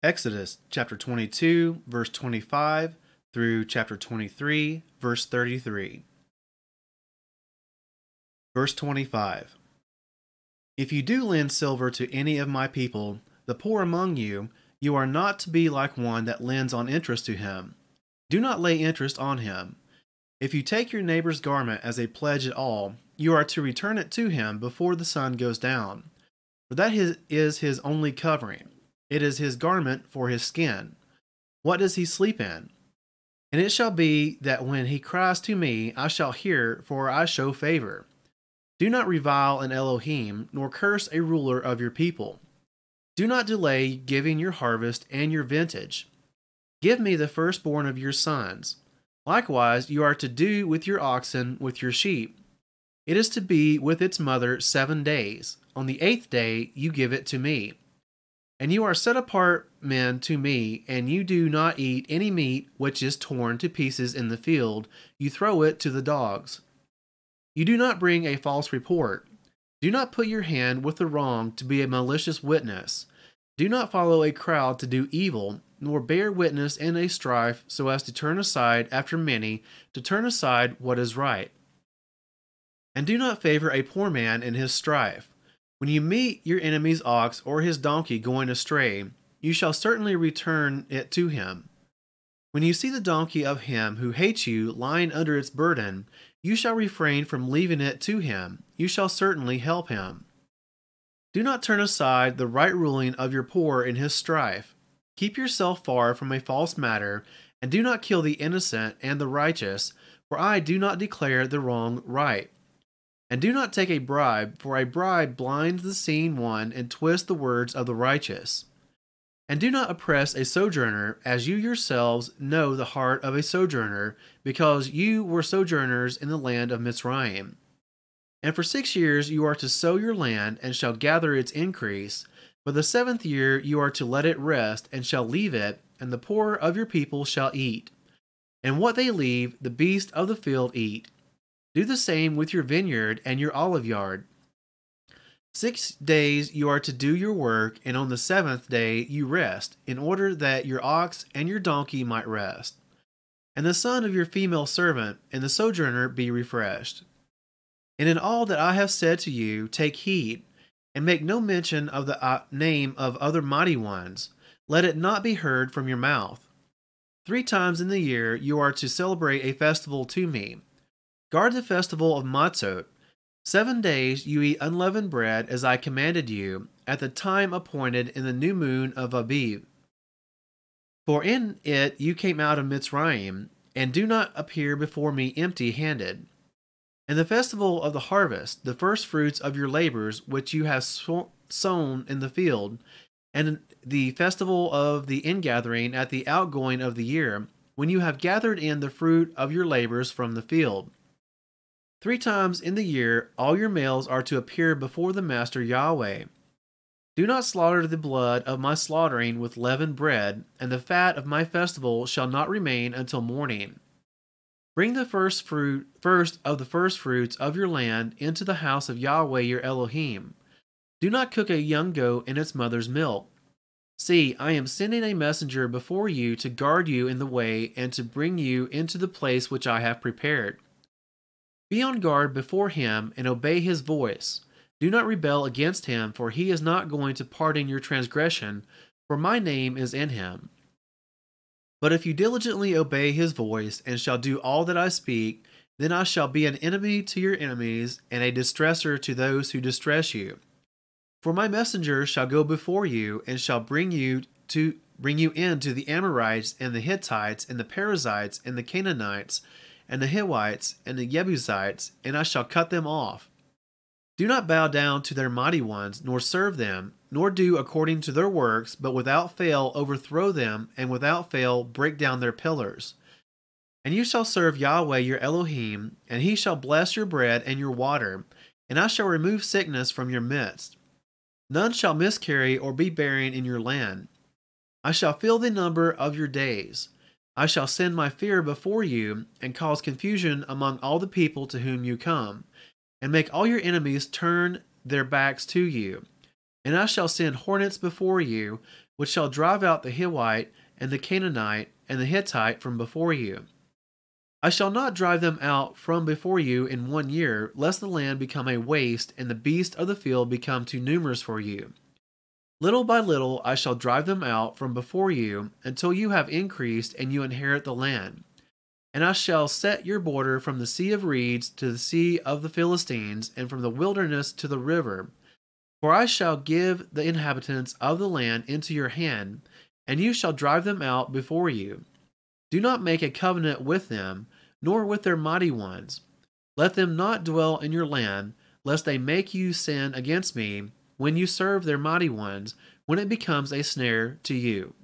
Exodus chapter 22, verse 25 through chapter 23, verse 33. Verse 25 If you do lend silver to any of my people, the poor among you, you are not to be like one that lends on interest to him. Do not lay interest on him. If you take your neighbor's garment as a pledge at all, you are to return it to him before the sun goes down. For that is his only covering. It is his garment for his skin. What does he sleep in? And it shall be that when he cries to me, I shall hear, for I show favor. Do not revile an Elohim, nor curse a ruler of your people. Do not delay giving your harvest and your vintage. Give me the firstborn of your sons. Likewise, you are to do with your oxen, with your sheep. It is to be with its mother seven days. On the eighth day, you give it to me. And you are set apart men to me, and you do not eat any meat which is torn to pieces in the field, you throw it to the dogs. You do not bring a false report. Do not put your hand with the wrong to be a malicious witness. Do not follow a crowd to do evil, nor bear witness in a strife so as to turn aside after many, to turn aside what is right. And do not favor a poor man in his strife. When you meet your enemy's ox or his donkey going astray, you shall certainly return it to him. When you see the donkey of him who hates you lying under its burden, you shall refrain from leaving it to him. You shall certainly help him. Do not turn aside the right ruling of your poor in his strife. Keep yourself far from a false matter, and do not kill the innocent and the righteous, for I do not declare the wrong right. And do not take a bribe, for a bribe blinds the seeing one and twists the words of the righteous. And do not oppress a sojourner, as you yourselves know the heart of a sojourner, because you were sojourners in the land of Mitzrayim. And for six years you are to sow your land, and shall gather its increase. But the seventh year you are to let it rest, and shall leave it, and the poor of your people shall eat. And what they leave, the beasts of the field eat. Do the same with your vineyard and your olive yard. Six days you are to do your work, and on the seventh day you rest, in order that your ox and your donkey might rest, and the son of your female servant and the sojourner be refreshed. And in all that I have said to you, take heed, and make no mention of the uh, name of other mighty ones. Let it not be heard from your mouth. Three times in the year you are to celebrate a festival to me Guard the festival of Matzot. Seven days you eat unleavened bread as I commanded you, at the time appointed in the new moon of Abib. For in it you came out of Mitzrayim, and do not appear before me empty handed. And the festival of the harvest, the first fruits of your labors which you have sown in the field, and the festival of the ingathering at the outgoing of the year, when you have gathered in the fruit of your labors from the field. Three times in the year, all your males are to appear before the Master Yahweh. Do not slaughter the blood of my slaughtering with leavened bread, and the fat of my festival shall not remain until morning. Bring the first fruit, first of the first fruits of your land into the house of Yahweh your Elohim. Do not cook a young goat in its mother's milk. See, I am sending a messenger before you to guard you in the way and to bring you into the place which I have prepared. Be on guard before him and obey his voice. Do not rebel against him, for he is not going to pardon your transgression, for my name is in him. But if you diligently obey his voice and shall do all that I speak, then I shall be an enemy to your enemies and a distresser to those who distress you. For my messenger shall go before you and shall bring you to bring you in to the Amorites and the Hittites and the Perizzites and the Canaanites and the Hivites and the Jebusites, and I shall cut them off. Do not bow down to their mighty ones, nor serve them, nor do according to their works, but without fail overthrow them, and without fail break down their pillars. And you shall serve Yahweh your Elohim, and he shall bless your bread and your water, and I shall remove sickness from your midst. None shall miscarry or be barren in your land. I shall fill the number of your days. I shall send my fear before you, and cause confusion among all the people to whom you come, and make all your enemies turn their backs to you. And I shall send hornets before you, which shall drive out the Hivite, and the Canaanite, and the Hittite from before you. I shall not drive them out from before you in one year, lest the land become a waste, and the beasts of the field become too numerous for you. Little by little I shall drive them out from before you, until you have increased and you inherit the land. And I shall set your border from the sea of reeds to the sea of the Philistines, and from the wilderness to the river. For I shall give the inhabitants of the land into your hand, and you shall drive them out before you. Do not make a covenant with them, nor with their mighty ones. Let them not dwell in your land, lest they make you sin against me when you serve their mighty ones, when it becomes a snare to you.